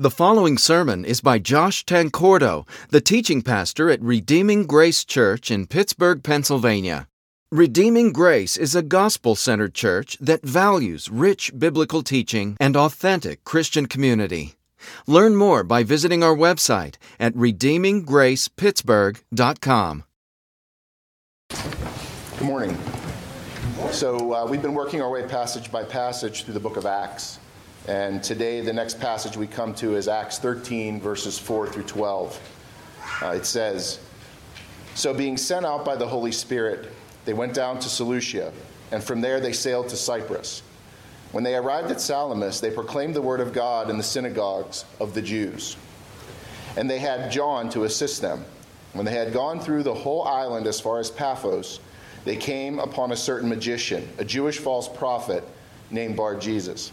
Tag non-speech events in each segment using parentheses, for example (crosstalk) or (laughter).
The following sermon is by Josh Tancordo, the teaching pastor at Redeeming Grace Church in Pittsburgh, Pennsylvania. Redeeming Grace is a gospel centered church that values rich biblical teaching and authentic Christian community. Learn more by visiting our website at redeeminggracepittsburgh.com. Good morning. So, uh, we've been working our way passage by passage through the book of Acts. And today, the next passage we come to is Acts 13, verses 4 through 12. Uh, it says So, being sent out by the Holy Spirit, they went down to Seleucia, and from there they sailed to Cyprus. When they arrived at Salamis, they proclaimed the word of God in the synagogues of the Jews. And they had John to assist them. When they had gone through the whole island as far as Paphos, they came upon a certain magician, a Jewish false prophet named Bar Jesus.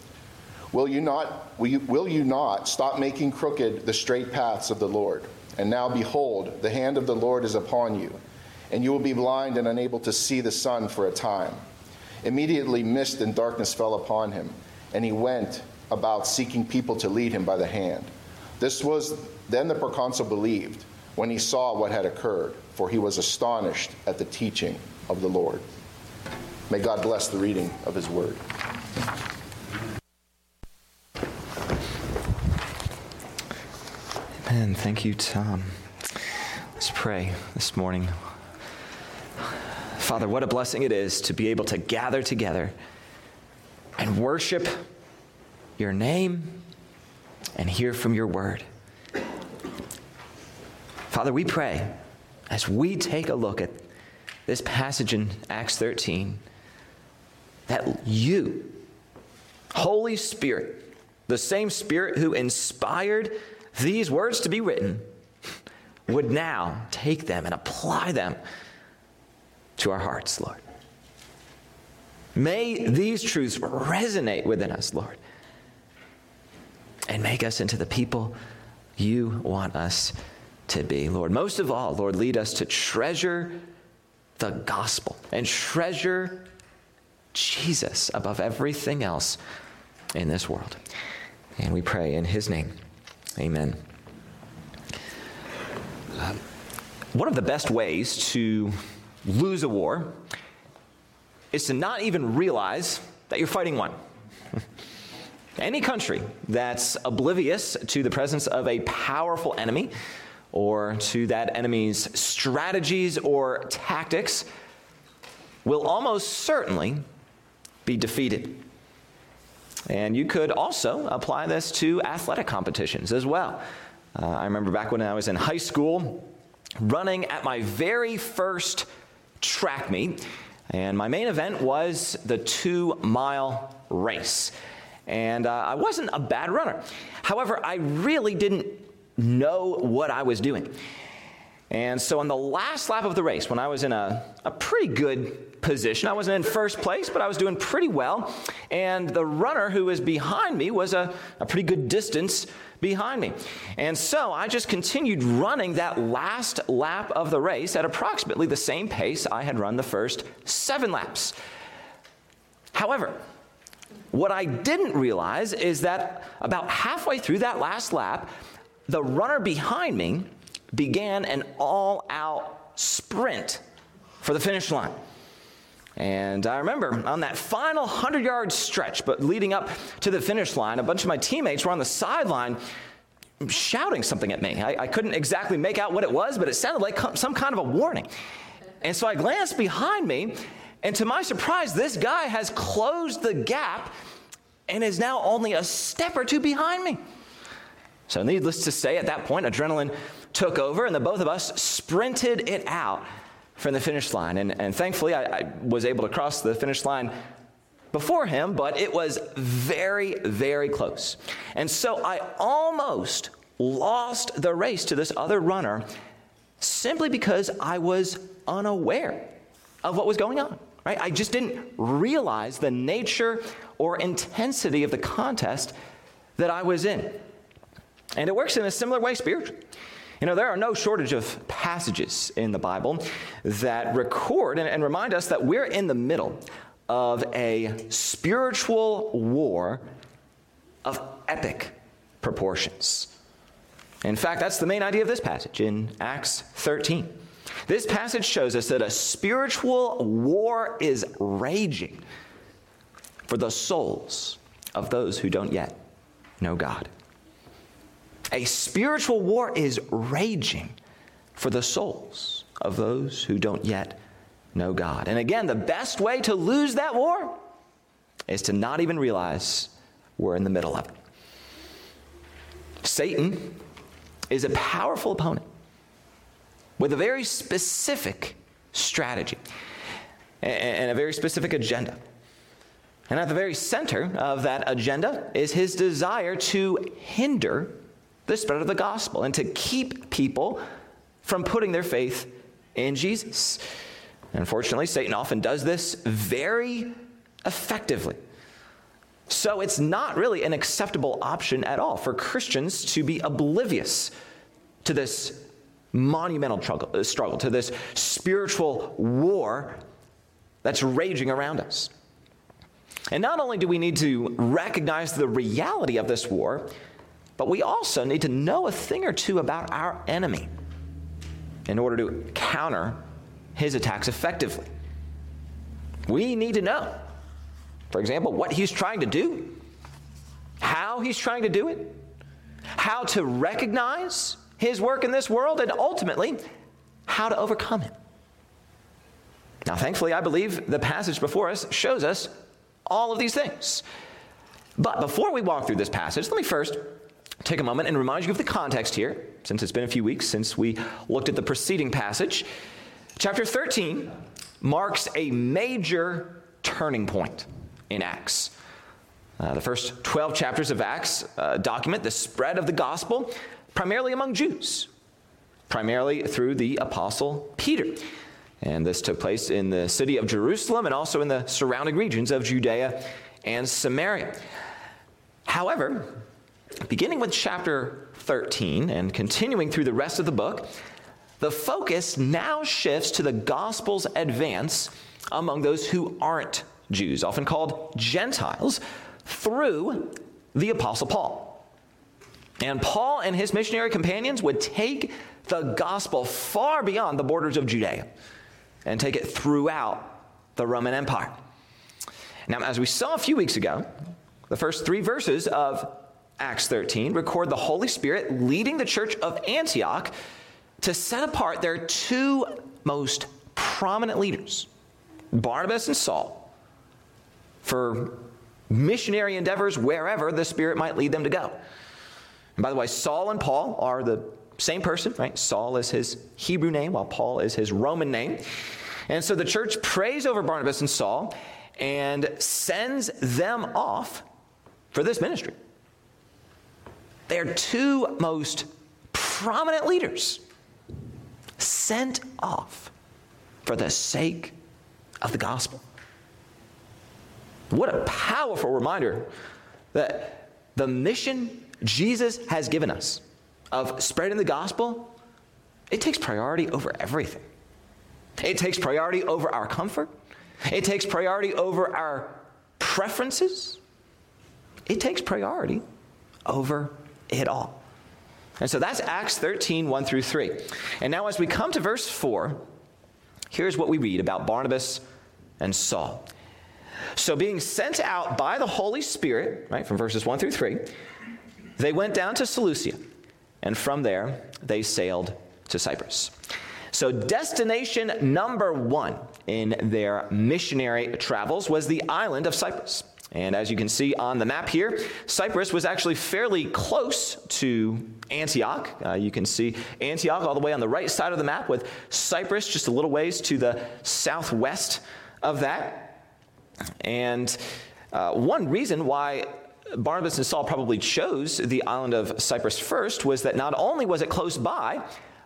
Will you not, will you, will you not stop making crooked the straight paths of the Lord? And now behold, the hand of the Lord is upon you, and you will be blind and unable to see the sun for a time. Immediately mist and darkness fell upon him, and he went about seeking people to lead him by the hand. This was then the proconsul believed when he saw what had occurred, for he was astonished at the teaching of the Lord. May God bless the reading of his word. Amen. Thank you, Tom. Let's pray this morning. Father, what a blessing it is to be able to gather together and worship your name and hear from your word. Father, we pray as we take a look at this passage in Acts 13 that you, Holy Spirit, the same Spirit who inspired these words to be written would now take them and apply them to our hearts, Lord. May these truths resonate within us, Lord, and make us into the people you want us to be, Lord. Most of all, Lord, lead us to treasure the gospel and treasure Jesus above everything else in this world. And we pray in his name. Amen. One of the best ways to lose a war is to not even realize that you're fighting one. (laughs) Any country that's oblivious to the presence of a powerful enemy or to that enemy's strategies or tactics will almost certainly be defeated. And you could also apply this to athletic competitions as well. Uh, I remember back when I was in high school, running at my very first track meet, and my main event was the two mile race. And uh, I wasn't a bad runner. However, I really didn't know what I was doing. And so on the last lap of the race, when I was in a, a pretty good position, I wasn't in first place, but I was doing pretty well. And the runner who was behind me was a, a pretty good distance behind me. And so I just continued running that last lap of the race at approximately the same pace I had run the first seven laps. However, what I didn't realize is that about halfway through that last lap, the runner behind me began an all out sprint for the finish line. And I remember on that final 100 yard stretch, but leading up to the finish line, a bunch of my teammates were on the sideline shouting something at me. I, I, couldn't exactly make out what it was, but it sounded like some kind of a warning. And so I glanced behind me, and to my surprise, this guy has closed the gap and is now only a step or two behind me. So, needless to say, at that point, adrenaline took over, and the both of us sprinted it out from the finish line. And, and thankfully, I, I was able to cross the finish line before him, but it was very, very close. And so I almost lost the race to this other runner simply because I was unaware of what was going on. Right? I just didn't realize the nature or intensity of the contest that I was in. And it works in a similar way spiritually. You know, there are no shortage of passages in the Bible that record and, and remind us that we're in the middle of a spiritual war of epic proportions. In fact, that's the main idea of this passage in Acts 13. This passage shows us that a spiritual war is raging for the souls of those who don't yet know God. A spiritual war is raging for the souls of those who don't yet know God. And again, the best way to lose that war is to not even realize we're in the middle of it. Satan is a powerful opponent with a very specific strategy and a very specific agenda. And at the very center of that agenda is his desire to hinder the spread of the gospel and to keep people from putting their faith in Jesus. Unfortunately, Satan often does this very effectively. So it's not really an acceptable option at all for Christians to be oblivious to this monumental struggle, uh, struggle, to this spiritual war that's raging around us. And not only do we need to recognize the reality of this war, but we also need to know a thing or two about our enemy in order to counter his attacks effectively. We need to know, for example, what he's trying to do, how he's trying to do it, how to recognize his work in this world, and ultimately, how to overcome him. Now, thankfully, I believe the passage before us shows us all of these things. But before we walk through this passage, let me first take a moment and remind you of the context here, since it's been a few weeks since we looked at the preceding passage. Chapter 13 marks a major turning point in Acts. Uh, the first 12 chapters of Acts uh, document the spread of the gospel primarily among Jews, primarily through the apostle Peter. And this took place in the city of Jerusalem and also in the surrounding regions of Judea and Samaria. However, beginning with chapter 13 and continuing through the rest of the book, the focus now shifts to the gospel's advance among those who aren't Jews, often called Gentiles, through the Apostle Paul. And Paul and his missionary companions would take the gospel far beyond the borders of Judea and take it throughout the Roman Empire. Now, as we saw a few weeks ago, the first three verses of Acts 13 record the Holy Spirit leading the church of Antioch to set apart their two most prominent leaders, Barnabas and Saul, for missionary endeavors wherever the Spirit might lead them to go. And by the way, Saul and Paul are the same person, right? Saul is his Hebrew name, while Paul is his Roman name. And so the church prays over Barnabas and Saul and sends them off for this ministry. They are two most prominent leaders sent off for the sake of the gospel. What a powerful reminder that the mission Jesus has given us of spreading the gospel, it takes priority over everything. It takes priority over our comfort. It takes priority over our preferences. It takes priority over it all. And so that's Acts 13, 1 through 3. And now, as we come to verse 4, here's what we read about Barnabas and Saul. So, being sent out by the Holy Spirit, right, from verses 1 through 3, they went down to Seleucia, and from there they sailed to Cyprus. So, destination number one in their missionary travels was the island of Cyprus. And as you can see on the map here, Cyprus was actually fairly close to Antioch. Uh, you can see Antioch all the way on the right side of the map, with Cyprus just a little ways to the southwest of that. And uh, one reason why Barnabas and Saul probably chose the island of Cyprus first was that not only was it close by,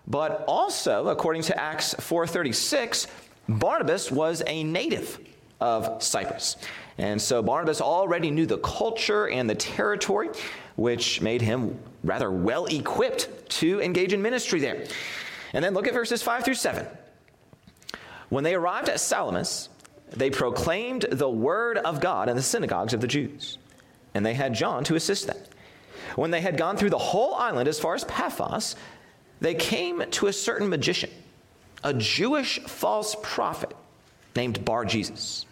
but also, according to Acts 4:36, Barnabas was a native of Cyprus. And so Barnabas already knew the culture and the territory, which made him rather well equipped to engage in ministry there. And then look at verses 5 through 7. When they arrived at Salamis, they proclaimed the word of God in the synagogues of the Jews, and they had John to assist them. When they had gone through the whole island as far as Paphos, they came to a certain magician, a Jewish false prophet named Bar Jesus.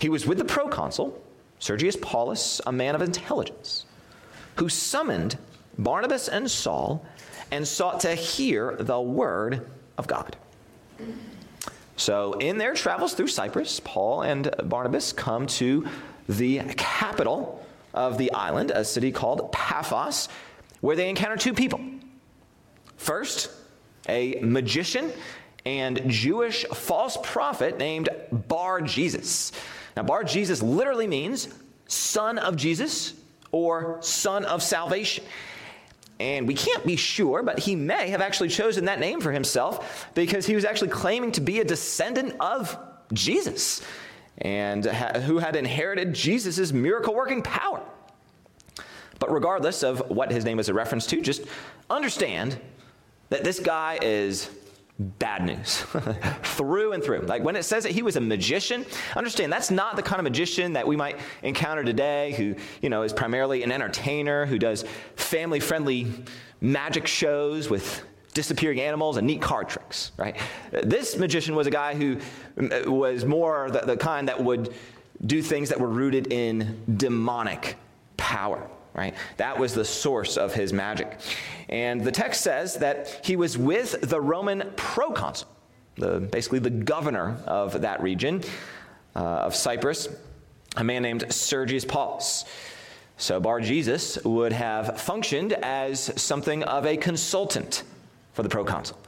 He was with the proconsul, Sergius Paulus, a man of intelligence, who summoned Barnabas and Saul and sought to hear the word of God. So, in their travels through Cyprus, Paul and Barnabas come to the capital of the island, a city called Paphos, where they encounter two people. First, a magician and Jewish false prophet named Bar Jesus. Now, Bar Jesus literally means son of Jesus or son of salvation. And we can't be sure, but he may have actually chosen that name for himself because he was actually claiming to be a descendant of Jesus and who had inherited Jesus' miracle working power. But regardless of what his name is a reference to, just understand that this guy is bad news (laughs) through and through. Like when it says that he was a magician, understand that's not the kind of magician that we might encounter today who, you know, is primarily an entertainer who does family-friendly magic shows with disappearing animals and neat card tricks, right? This magician was a guy who was more the, the kind that would do things that were rooted in demonic power right? That was the source of his magic. And the text says that he was with the Roman proconsul, the, basically the governor of that region uh, of Cyprus, a man named Sergius Paulus. So Bar Jesus would have functioned as something of a consultant for the proconsul,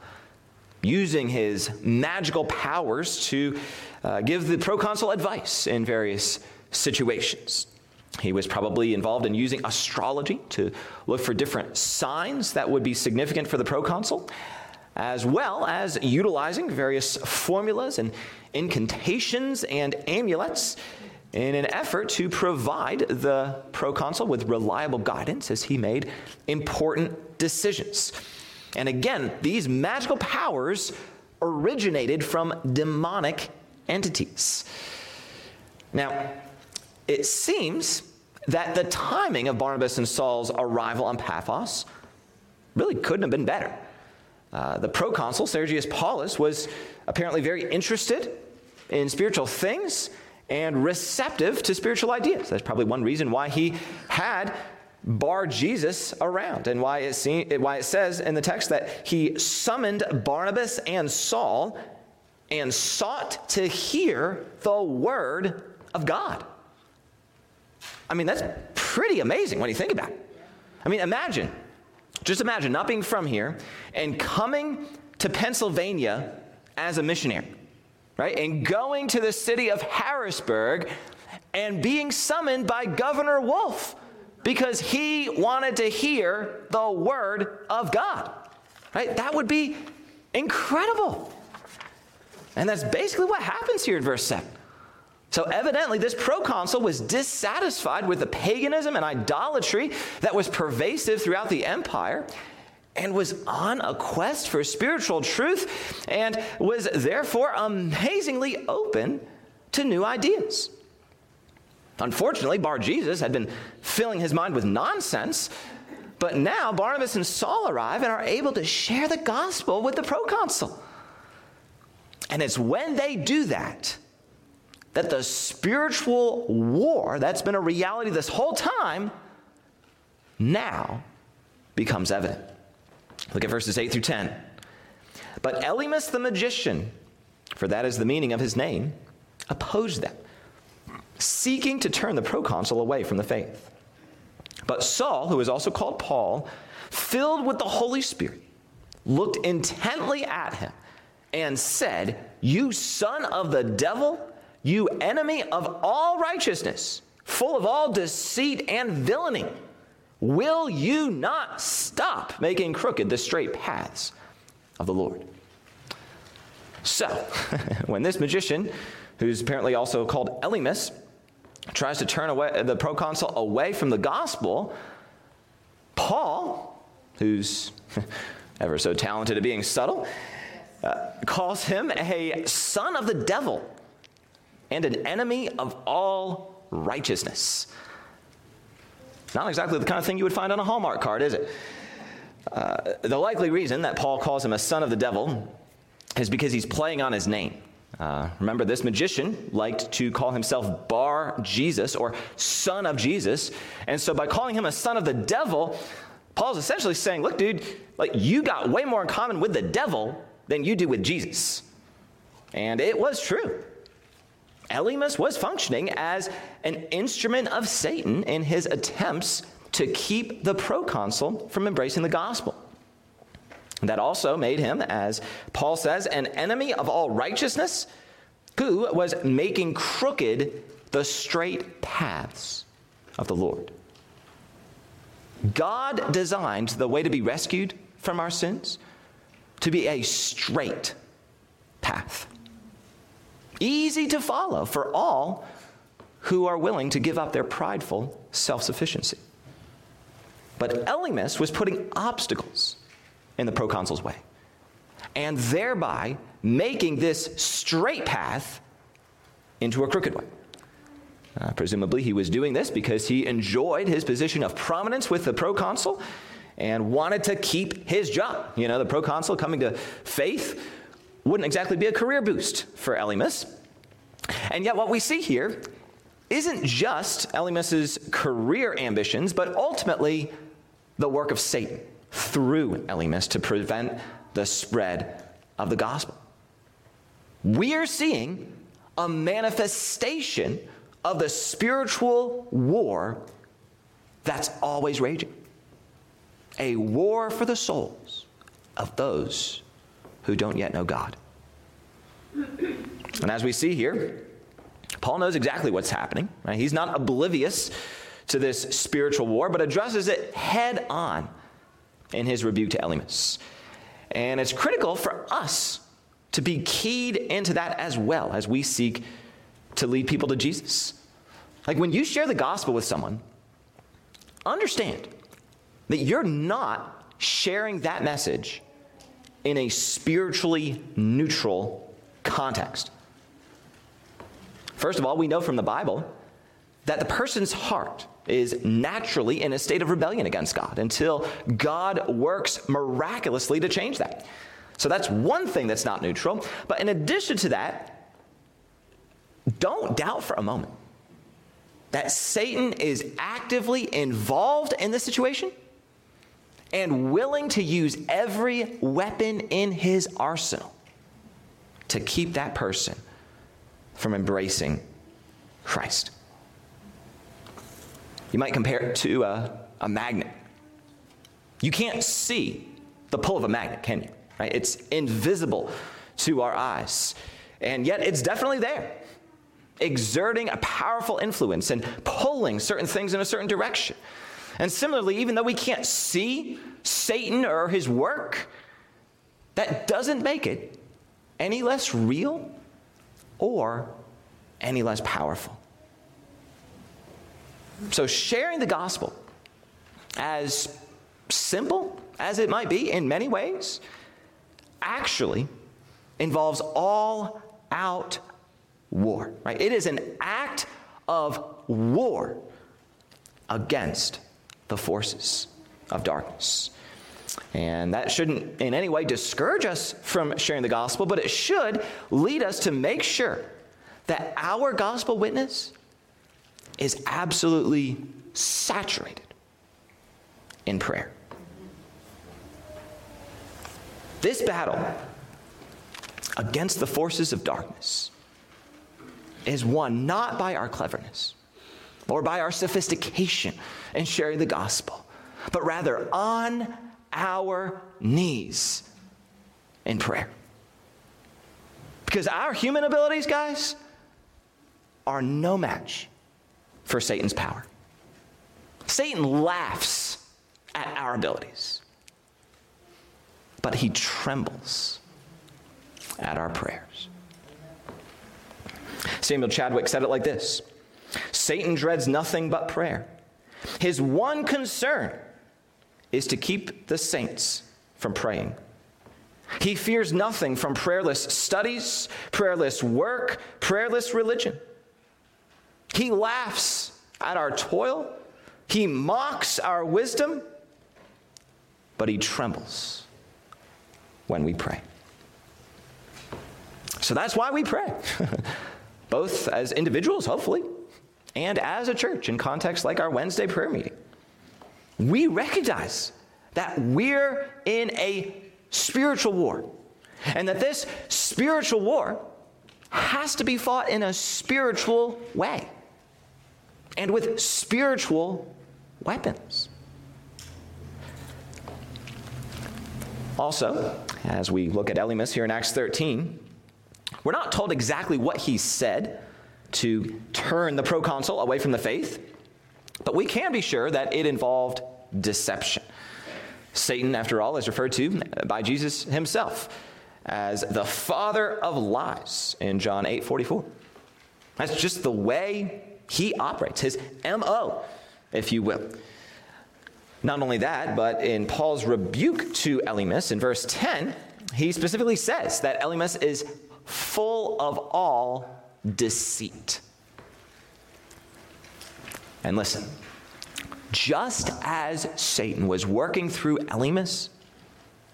using his magical powers to uh, give the proconsul advice in various situations. He was probably involved in using astrology to look for different signs that would be significant for the proconsul, as well as utilizing various formulas and incantations and amulets in an effort to provide the proconsul with reliable guidance as he made important decisions. And again, these magical powers originated from demonic entities. Now, it seems that the timing of Barnabas and Saul's arrival on Paphos really couldn't have been better. Uh, the proconsul, Sergius Paulus, was apparently very interested in spiritual things and receptive to spiritual ideas. That's probably one reason why he had Bar Jesus around and why it, why it says in the text that he summoned Barnabas and Saul and sought to hear the word of God. I mean, that's pretty amazing when you think about it. I mean, imagine, just imagine not being from here and coming to Pennsylvania as a missionary, right? And going to the city of Harrisburg and being summoned by Governor Wolf because he wanted to hear the word of God, right? That would be incredible. And that's basically what happens here in verse 7. So, evidently, this proconsul was dissatisfied with the paganism and idolatry that was pervasive throughout the empire and was on a quest for spiritual truth and was therefore amazingly open to new ideas. Unfortunately, Bar Jesus had been filling his mind with nonsense, but now Barnabas and Saul arrive and are able to share the gospel with the proconsul. And it's when they do that that the spiritual war that's been a reality this whole time now becomes evident. Look at verses 8 through 10. But Elymas the magician, for that is the meaning of his name, opposed them, seeking to turn the proconsul away from the faith. But Saul, who is also called Paul, filled with the Holy Spirit, looked intently at him and said, You son of the devil! You enemy of all righteousness, full of all deceit and villainy. Will you not stop making crooked the straight paths of the Lord? So, (laughs) when this magician, who's apparently also called Elymas, tries to turn away the proconsul away from the gospel, Paul, who's (laughs) ever so talented at being subtle, uh, calls him a son of the devil and an enemy of all righteousness. Not exactly the kind of thing you would find on a Hallmark card, is it? Uh, the likely reason that Paul calls him a son of the devil is because he's playing on his name. Uh, remember, this magician liked to call himself Bar Jesus or son of Jesus. And so by calling him a son of the devil, Paul's essentially saying, look, dude, like you got way more in common with the devil than you do with Jesus. And it was true. Elymas was functioning as an instrument of Satan in his attempts to keep the proconsul from embracing the gospel. That also made him, as Paul says, an enemy of all righteousness who was making crooked the straight paths of the Lord. God designed the way to be rescued from our sins to be a straight path, easy to follow for all who are willing to give up their prideful self sufficiency. But Elymas was putting obstacles in the proconsul's way, and thereby making this straight path into a crooked one. Uh, presumably, he was doing this because he enjoyed his position of prominence with the proconsul and wanted to keep his job. You know, the proconsul coming to faith wouldn't exactly be a career boost for Elymas. And yet, what we see here isn't just Elymas's career ambitions, but ultimately the work of Satan through Elymas to prevent the spread of the gospel. We are seeing a manifestation of the spiritual war that's always raging a war for the souls of those who don't yet know God. And as we see here, Paul knows exactly what's happening. Right? He's not oblivious to this spiritual war, but addresses it head on in his rebuke to Elymas. And it's critical for us to be keyed into that as well as we seek to lead people to Jesus. Like when you share the gospel with someone, understand that you're not sharing that message in a spiritually neutral context. First of all, we know from the Bible that the person's heart is naturally in a state of rebellion against God until God works miraculously to change that. So that's one thing that's not neutral. But in addition to that, don't doubt for a moment that Satan is actively involved in this situation and willing to use every weapon in his arsenal to keep that person from embracing Christ. You might compare it to a, a magnet. You can't see the pull of a magnet, can you? Right? It's invisible to our eyes. And yet it's definitely there, exerting a powerful influence and pulling certain things in a certain direction. And similarly, even though we can't see Satan or his work, that doesn't make it any less real or any less powerful. So, sharing the gospel, as simple as it might be in many ways, actually involves all out war, right? It is an act of war against the forces of darkness. And that shouldn't in any way discourage us from sharing the gospel, but it should lead us to make sure that our gospel witness is absolutely saturated in prayer. This battle against the forces of darkness is won not by our cleverness or by our sophistication in sharing the gospel, but rather on our knees in prayer. Because our human abilities, guys, are no match for Satan's power. Satan laughs at our abilities, but he trembles at our prayers. Samuel Chadwick said it like this Satan dreads nothing but prayer. His one concern is to keep the saints from praying. He fears nothing from prayerless studies, prayerless work, prayerless religion. He laughs at our toil, he mocks our wisdom, but he trembles when we pray. So that's why we pray, (laughs) both as individuals, hopefully, and as a church in contexts like our Wednesday prayer meeting. We recognize that we're in a spiritual war, and that this spiritual war has to be fought in a spiritual way and with spiritual weapons. Also, as we look at Elymas here in Acts 13, we're not told exactly what he said to turn the proconsul away from the faith, but we can be sure that it involved deception. Satan, after all, is referred to by Jesus himself as the father of lies in John 8 44. That's just the way he operates, his MO, if you will. Not only that, but in Paul's rebuke to Elymas in verse 10, he specifically says that Elymas is full of all deceit. And listen, just as Satan was working through Elymas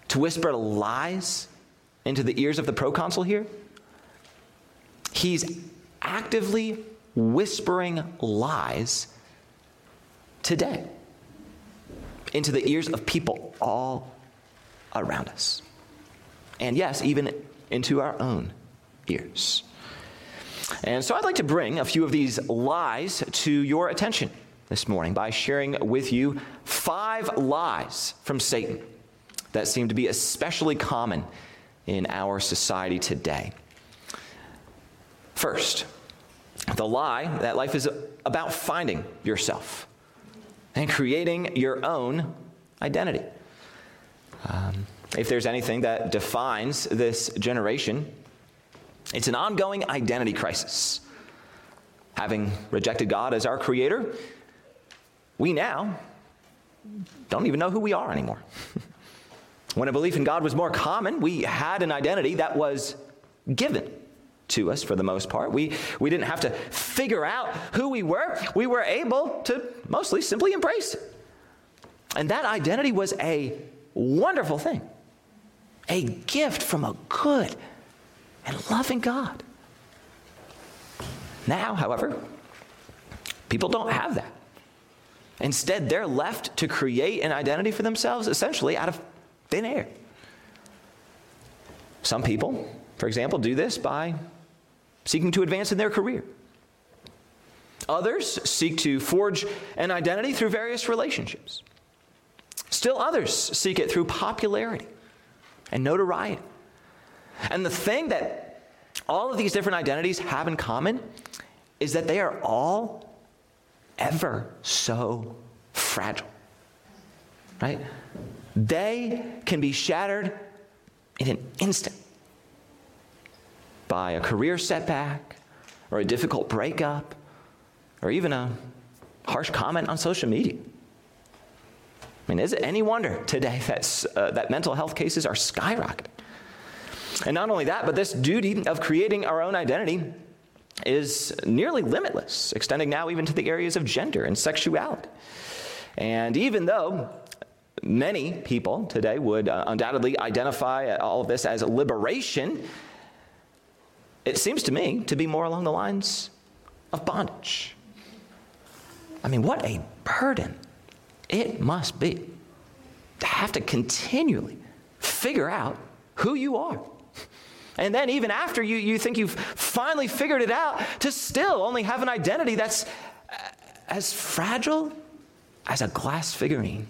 to whisper lies into the ears of the proconsul here, he's actively whispering lies today into the ears of people all around us. And yes, even into our own ears. And so I'd like to bring a few of these lies to your attention this morning by sharing with you five lies from Satan that seem to be especially common in our society today. First, the lie that life is about finding yourself and creating your own identity. Um, if there's anything that defines this generation, it's an ongoing identity crisis. Having rejected God as our creator, we now don't even know who we are anymore. (laughs) when a belief in God was more common, we had an identity that was given to us for the most part. We, we didn't have to figure out who we were, we were able to mostly simply embrace it. And that identity was a wonderful thing, a gift from a good and loving God. Now, however, people don't have that. Instead, they're left to create an identity for themselves essentially out of thin air. Some people, for example, do this by seeking to advance in their career. Others seek to forge an identity through various relationships. Still others seek it through popularity and notoriety. And the thing that all of these different identities have in common is that they are all ever so fragile. Right? They can be shattered in an instant by a career setback or a difficult breakup or even a harsh comment on social media. I mean, is it any wonder today that, uh, that mental health cases are skyrocketing? And not only that, but this duty of creating our own identity is nearly limitless, extending now even to the areas of gender and sexuality. And even though many people today would uh, undoubtedly identify all of this as liberation, it seems to me to be more along the lines of bondage. I mean, what a burden it must be to have to continually figure out who you are. And then, even after you, you think you've finally figured it out, to still only have an identity that's as fragile as a glass figurine.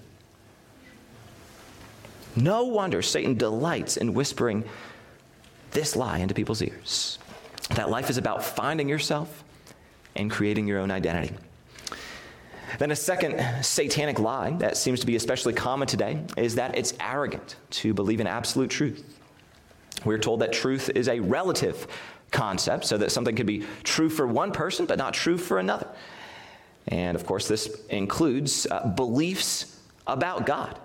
No wonder Satan delights in whispering this lie into people's ears that life is about finding yourself and creating your own identity. Then, a second satanic lie that seems to be especially common today is that it's arrogant to believe in absolute truth. We're told that truth is a relative concept, so that something could be true for one person, but not true for another. And of course, this includes uh, beliefs about God.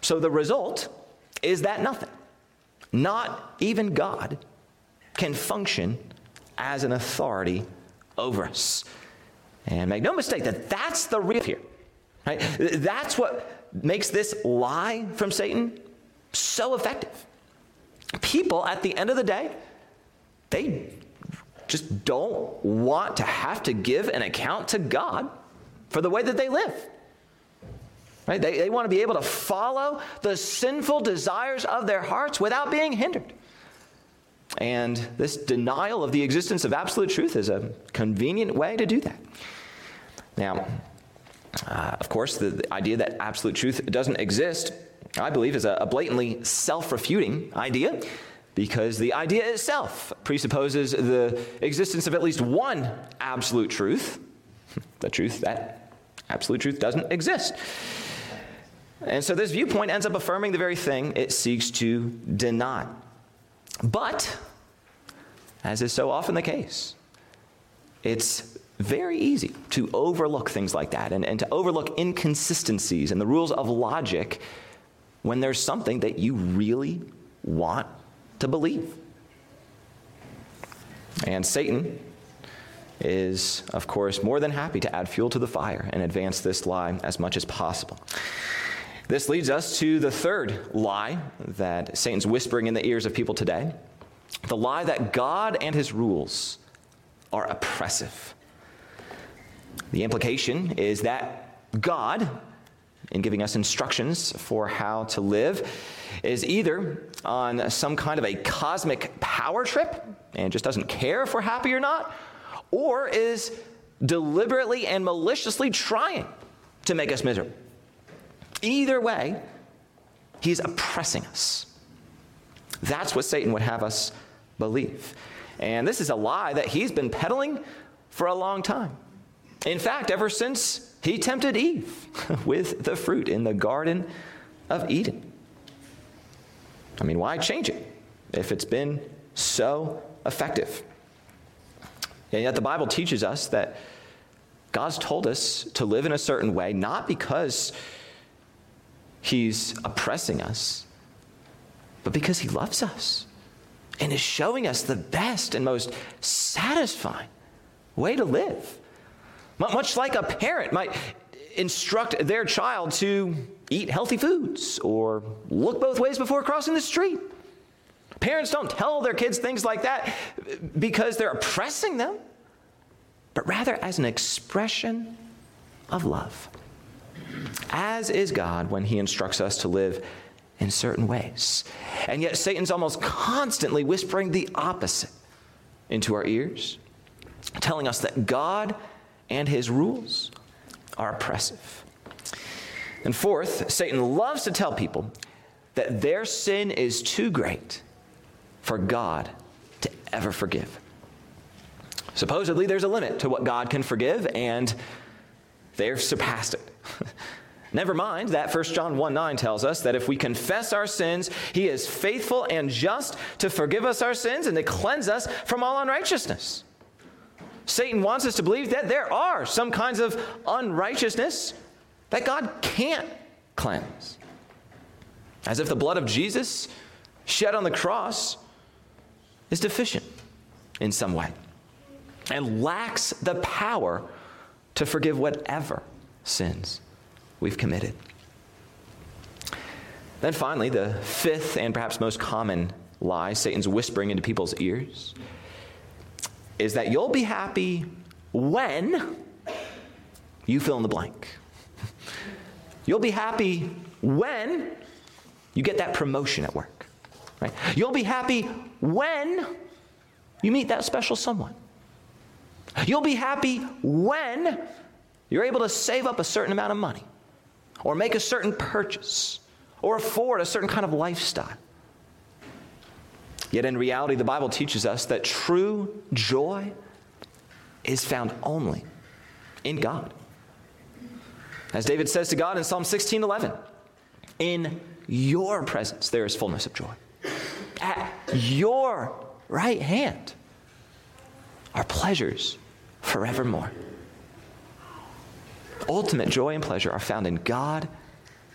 So the result is that nothing, not even God, can function as an authority over us. And make no mistake that that's the real here. Right? That's what makes this lie from Satan so effective. People at the end of the day, they just don't want to have to give an account to God for the way that they live. Right? They, they want to be able to follow the sinful desires of their hearts without being hindered. And this denial of the existence of absolute truth is a convenient way to do that. Now, uh, of course, the, the, idea that absolute truth doesn't exist, I believe, is a, blatantly self refuting idea because the idea itself presupposes the existence of at least one absolute truth, (laughs) the truth that absolute truth doesn't exist. And so this viewpoint ends up affirming the very thing it seeks to deny. But, as is so often the case, it's very easy to overlook things like that and, and to overlook inconsistencies and the rules of logic when there's something that you really want to believe. And Satan is, of course, more than happy to add fuel to the fire and advance this lie as much as possible. This leads us to the third lie that Satan's whispering in the ears of people today the lie that God and his rules are oppressive. The implication is that God, in giving us instructions for how to live, is either on some kind of a cosmic power trip and just doesn't care if we're happy or not, or is deliberately and maliciously trying to make us miserable. Either way, he's oppressing us. That's what Satan would have us believe. And this is a lie that he's been peddling for a long time. In fact, ever since he tempted Eve (laughs) with the fruit in the Garden of Eden. I mean, why change it if it's been so effective? And yet, the Bible teaches us that God's told us to live in a certain way, not because He's oppressing us, but because He loves us and is showing us the best and most satisfying way to live. Much like a parent might instruct their child to eat healthy foods or look both ways before crossing the street. Parents don't tell their kids things like that uh, because they're oppressing them, but rather as an expression of love. As is God when He instructs us to live in certain ways. And yet, Satan's almost constantly whispering the opposite into our ears, telling us that God and His rules are oppressive. And fourth, Satan loves to tell people that their sin is too great for God to ever forgive. Supposedly, there's a limit to what God can forgive, and they've surpassed it. (laughs) Never mind that 1 John 1 9 tells us that if we confess our sins, he is faithful and just to forgive us our sins and to cleanse us from all unrighteousness. Satan wants us to believe that there are some kinds of unrighteousness that God can't cleanse. As if the blood of Jesus shed on the cross is deficient in some way and lacks the power to forgive whatever sins we've committed. Then finally, the fifth and perhaps most common lie Satan's whispering into people's ears is that you'll be happy when you fill in the blank. You'll be happy when you get that promotion at work. Right? You'll be happy when you meet that special someone. You'll be happy when you're able to save up a certain amount of money or make a certain purchase or afford a certain kind of lifestyle. Yet in reality, the Bible teaches us that true joy is found only in God. As David says to God in Psalm 16:11, in your presence there is fullness of joy. At your right hand are pleasures forevermore. Ultimate joy and pleasure are found in God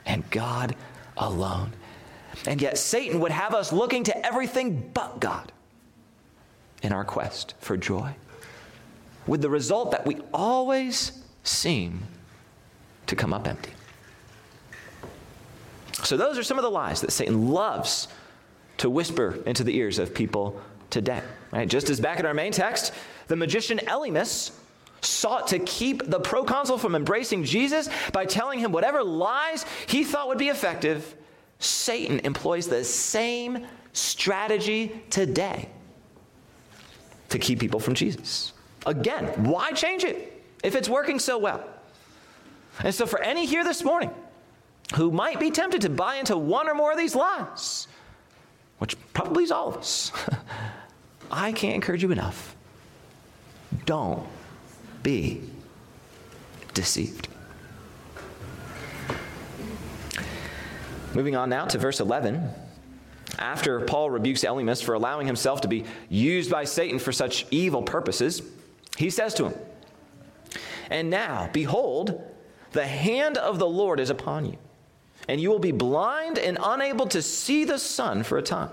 and God alone. And yet, Satan would have us looking to everything but God in our quest for joy, with the result that we always seem to come up empty. So, those are some of the lies that Satan loves to whisper into the ears of people today. Right? Just as back in our main text, the magician Elymas sought to keep the proconsul from embracing Jesus by telling him whatever lies he thought would be effective. Satan employs the same strategy today to keep people from Jesus. Again, why change it if it's working so well? And so, for any here this morning who might be tempted to buy into one or more of these lies, which probably is all of us, (laughs) I can't encourage you enough. Don't be deceived. Moving on now to verse 11. After Paul rebukes Elymas for allowing himself to be used by Satan for such evil purposes, he says to him, And now, behold, the hand of the Lord is upon you, and you will be blind and unable to see the sun for a time.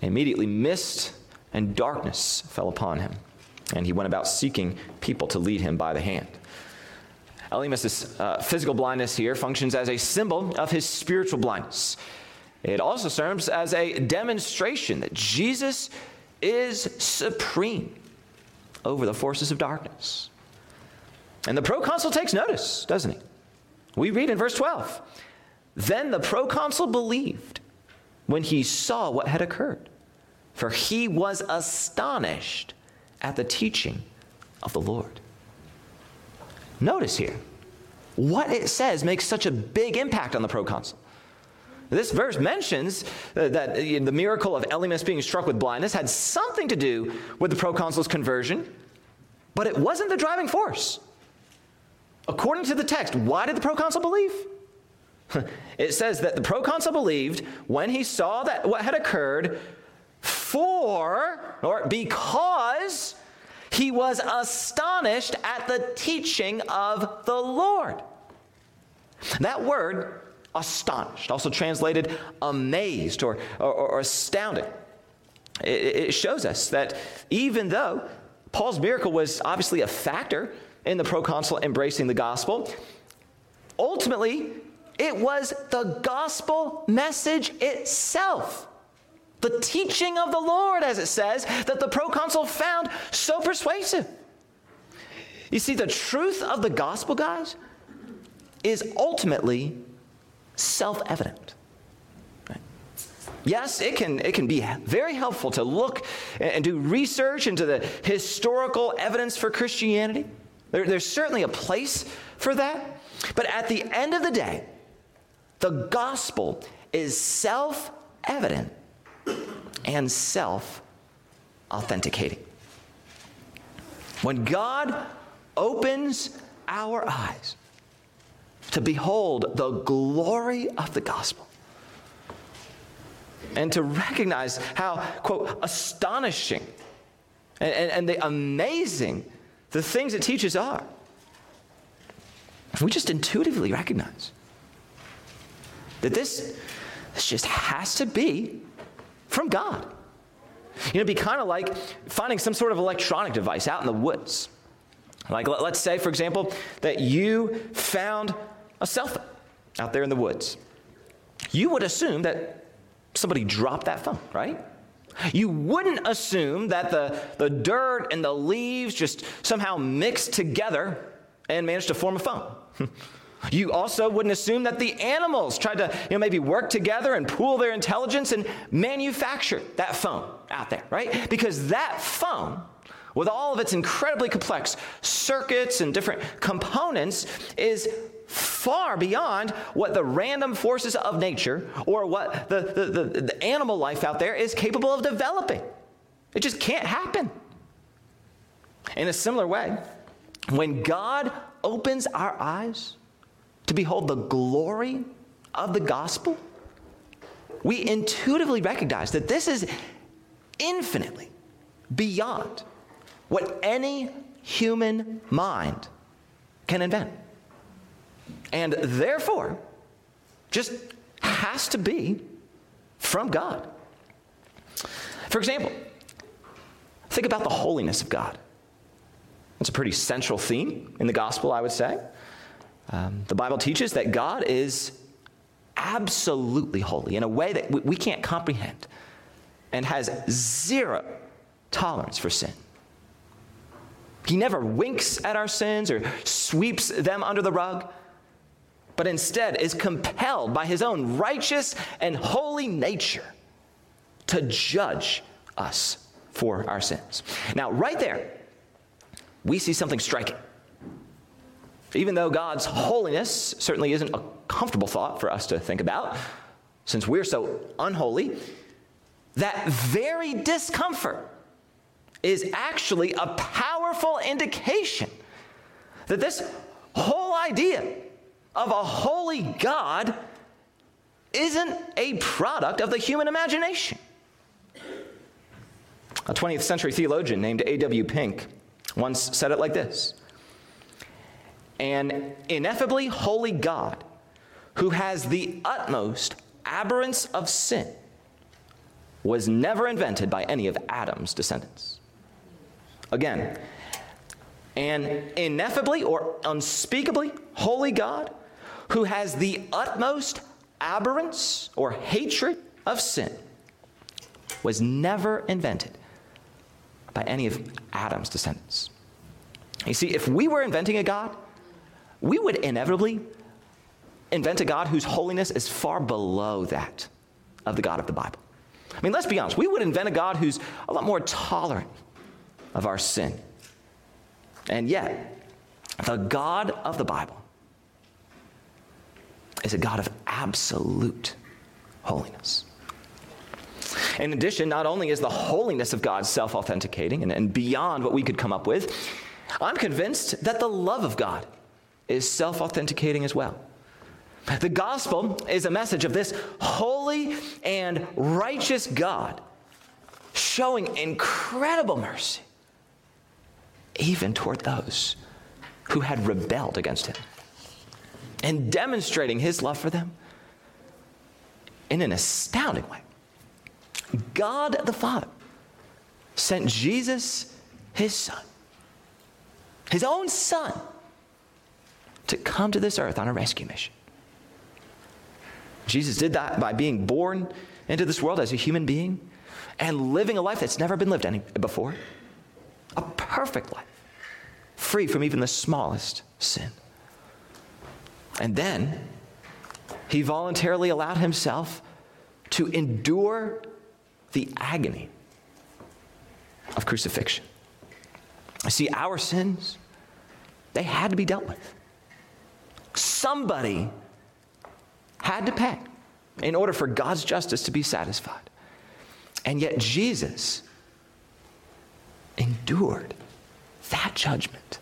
Immediately, mist and darkness fell upon him and he went about seeking people to lead him by the hand. Elymas' uh, physical blindness here functions as a symbol of his spiritual blindness. It also serves as a demonstration that Jesus is supreme over the forces of darkness. And the proconsul takes notice, doesn't he? We read in verse 12 Then the proconsul believed when he saw what had occurred, for he was astonished at the teaching of the Lord. Notice here, what it says makes such a big impact on the proconsul. This verse mentions uh, that uh, the miracle of Elymas being struck with blindness had something to do with the proconsul's conversion, but it wasn't the driving force. According to the text, why did the proconsul believe? (laughs) It says that the proconsul believed when he saw that what had occurred for, or because, he was astonished at the teaching of the Lord. That word, astonished, also translated amazed or, or, or astounded, it, it shows us that even though Paul's miracle was obviously a factor in the proconsul embracing the gospel, ultimately, it was the gospel message itself the teaching of the Lord, as it says, that the proconsul found so persuasive. You see, the truth of the gospel, guys, is ultimately self evident. Yes, it can, it can be very helpful to look and do research into the historical evidence for Christianity. There, there's certainly a place for that. But at the end of the day, the gospel is self evident and self authenticating. When God opens our eyes to behold the glory of the gospel and to recognize how, quote, astonishing and, and, and the amazing the things it teaches are, we just intuitively recognize that this, this just has to be from God. You know, it'd be kind of like finding some sort of electronic device out in the woods. Like, let's say, for example, that you found a cell phone out there in the woods. You would assume that somebody dropped that phone, right? You wouldn't assume that the, the dirt and the leaves just somehow mixed together and managed to form a phone. (laughs) You also wouldn't assume that the animals tried to, you know, maybe work together and pool their intelligence and manufacture that phone out there, right? Because that phone, with all of its incredibly complex circuits and different components, is far beyond what the random forces of nature or what the, the, the, the animal life out there is capable of developing. It just can't happen. In a similar way, when God opens our eyes, to behold the glory of the gospel, we intuitively recognize that this is infinitely beyond what any human mind can invent. And therefore, just has to be from God. For example, think about the holiness of God. It's a pretty central theme in the gospel, I would say. Um, the Bible teaches that God is absolutely holy in a way that we, we can't comprehend and has zero tolerance for sin. He never winks at our sins or sweeps them under the rug, but instead is compelled by his own righteous and holy nature to judge us for our sins. Now, right there, we see something striking. Even though God's holiness certainly isn't a comfortable thought for us to think about, since we're so unholy, that very discomfort is actually a powerful indication that this whole idea of a holy God isn't a product of the human imagination. A 20th century theologian named A.W. Pink once said it like this An ineffably holy God who has the utmost abhorrence of sin was never invented by any of Adam's descendants. Again, an ineffably or unspeakably holy God who has the utmost abhorrence or hatred of sin was never invented by any of Adam's descendants. You see, if we were inventing a God, we would inevitably invent a God whose holiness is far below that of the God of the Bible. I mean, let's be honest, we would invent a God who's a lot more tolerant of our sin. And yet, the God of the Bible is a God of absolute holiness. In addition, not only is the holiness of God self authenticating and, and, beyond what we could come up with, I'm convinced that the love of God is self authenticating as well. The gospel is a message of this holy and righteous God showing incredible mercy even toward those who had rebelled against him and demonstrating his love for them in an astounding way. God the Father sent Jesus, his son, his own son, to come to this earth on a rescue mission. Jesus did that by being born into this world as a human being and living a life that's never been lived any before. A perfect life, free from even the smallest sin. And then he voluntarily allowed himself to endure the agony of crucifixion. See, our sins, they had to be dealt with. Somebody had to pay in order for God's justice to be satisfied. And yet, Jesus endured that judgment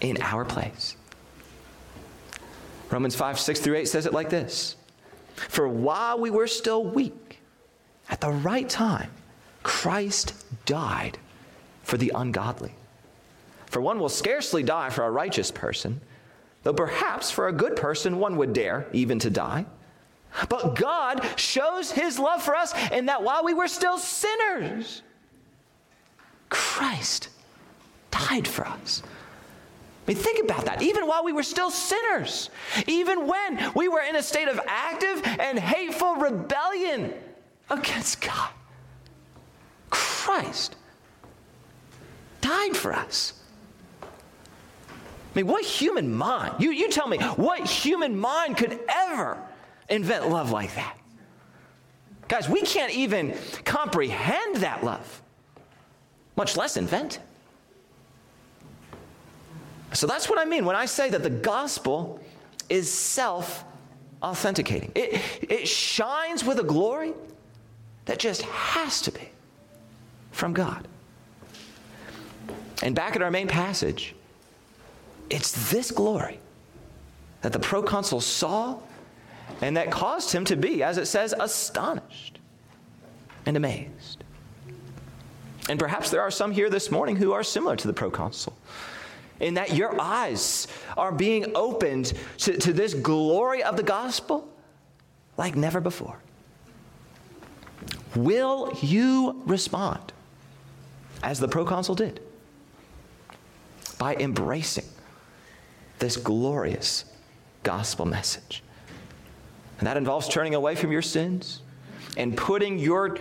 in our place. Romans 5, 6 through 8 says it like this For while we were still weak, at the right time, Christ died for the ungodly. For one will scarcely die for a righteous person, though perhaps for a good person one would dare even to die. But God shows his love for us in that while we were still sinners, Christ died for us. I mean, think about that. Even while we were still sinners, even when we were in a state of active and hateful rebellion against God, Christ died for us. Mean, what human mind? You, you tell me, what human mind could ever invent love like that? Guys, we can't even comprehend that love, much less invent. So that's what I mean when I say that the gospel is self authenticating. It, it shines with a glory that just has to be from God. And back at our main passage, it's this glory that the proconsul saw and that caused him to be, as it says, astonished and amazed. And perhaps there are some here this morning who are similar to the proconsul in that your eyes are being opened to, to this glory of the gospel like never before. Will you respond as the proconsul did by embracing this glorious gospel message? And that involves turning away from your sins and putting your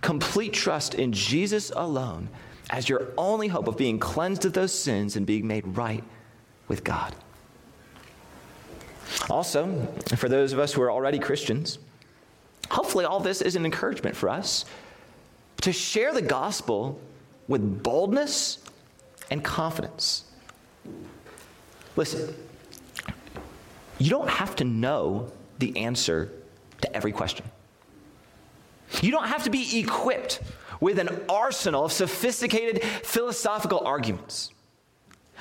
complete trust in Jesus alone as your only hope of being cleansed of those sins and being made right with God. Also, for those of us who are already Christians, hopefully all this is an encouragement for us to share the gospel with boldness and confidence. Listen, you don't have to know the answer to every question. You don't have to be equipped with an arsenal of sophisticated philosophical arguments.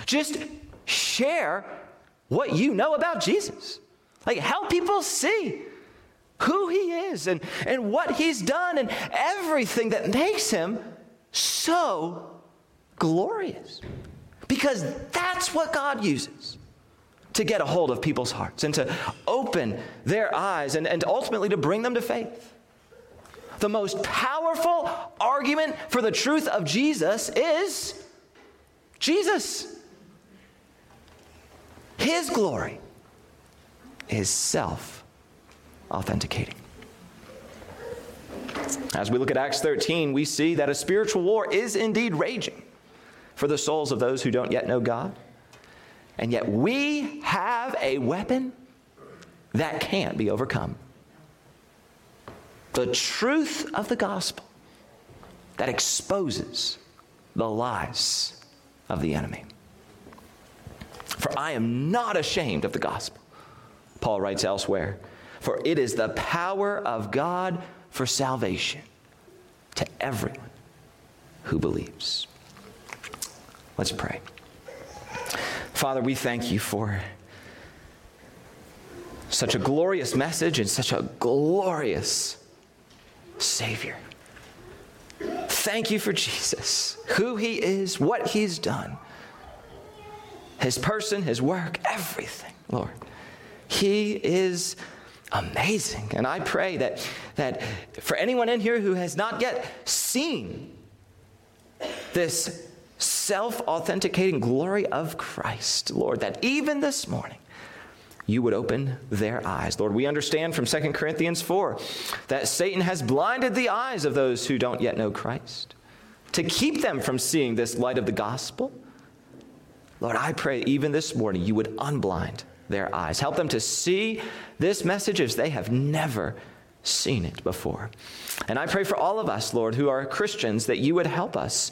Just share what you know about Jesus. Like, help people see who he is and, and what he's done and everything that makes him so glorious. Because that's what God uses to get a hold of people's hearts and to open their eyes and, and ultimately to bring them to faith. The most powerful argument for the truth of Jesus is Jesus. His glory is self authenticating. As we look at Acts 13, we see that a spiritual war is indeed raging for the souls of those who don't yet know God. And yet we have a weapon that can't be overcome. The truth of the gospel that exposes the lies of the enemy. For I am not ashamed of the gospel, Paul writes elsewhere, for it is the power of God for salvation to everyone who believes. Let's pray. Father, we thank you for such a glorious message and such a glorious Savior. Thank you for Jesus, who he is, what he's done, his person, his work, everything, Lord. He is amazing. And I pray that, that for anyone in here who has not yet seen this self authenticating glory of Christ, Lord, that even this morning, you would open their eyes. Lord, we understand from 2 Corinthians 4 that Satan has blinded the eyes of those who don't yet know Christ to keep them from seeing this light of the gospel. Lord, I pray even this morning you would unblind their eyes. Help them to see this message as they have never seen it before. And I pray for all of us, Lord, who are Christians, that you would help us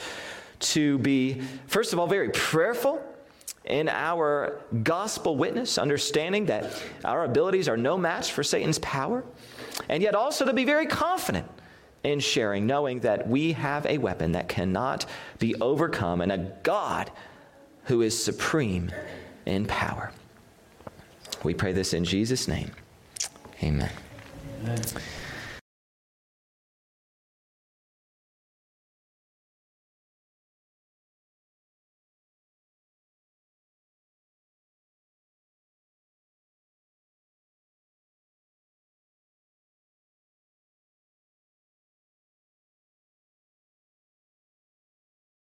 to be, first of all, very prayerful in our gospel witness, understanding that our abilities are no match for Satan's power, and yet also to be very confident in sharing, knowing that we have a weapon that cannot be overcome and a God who is supreme in power. We pray this in Jesus' name. Amen. Amen.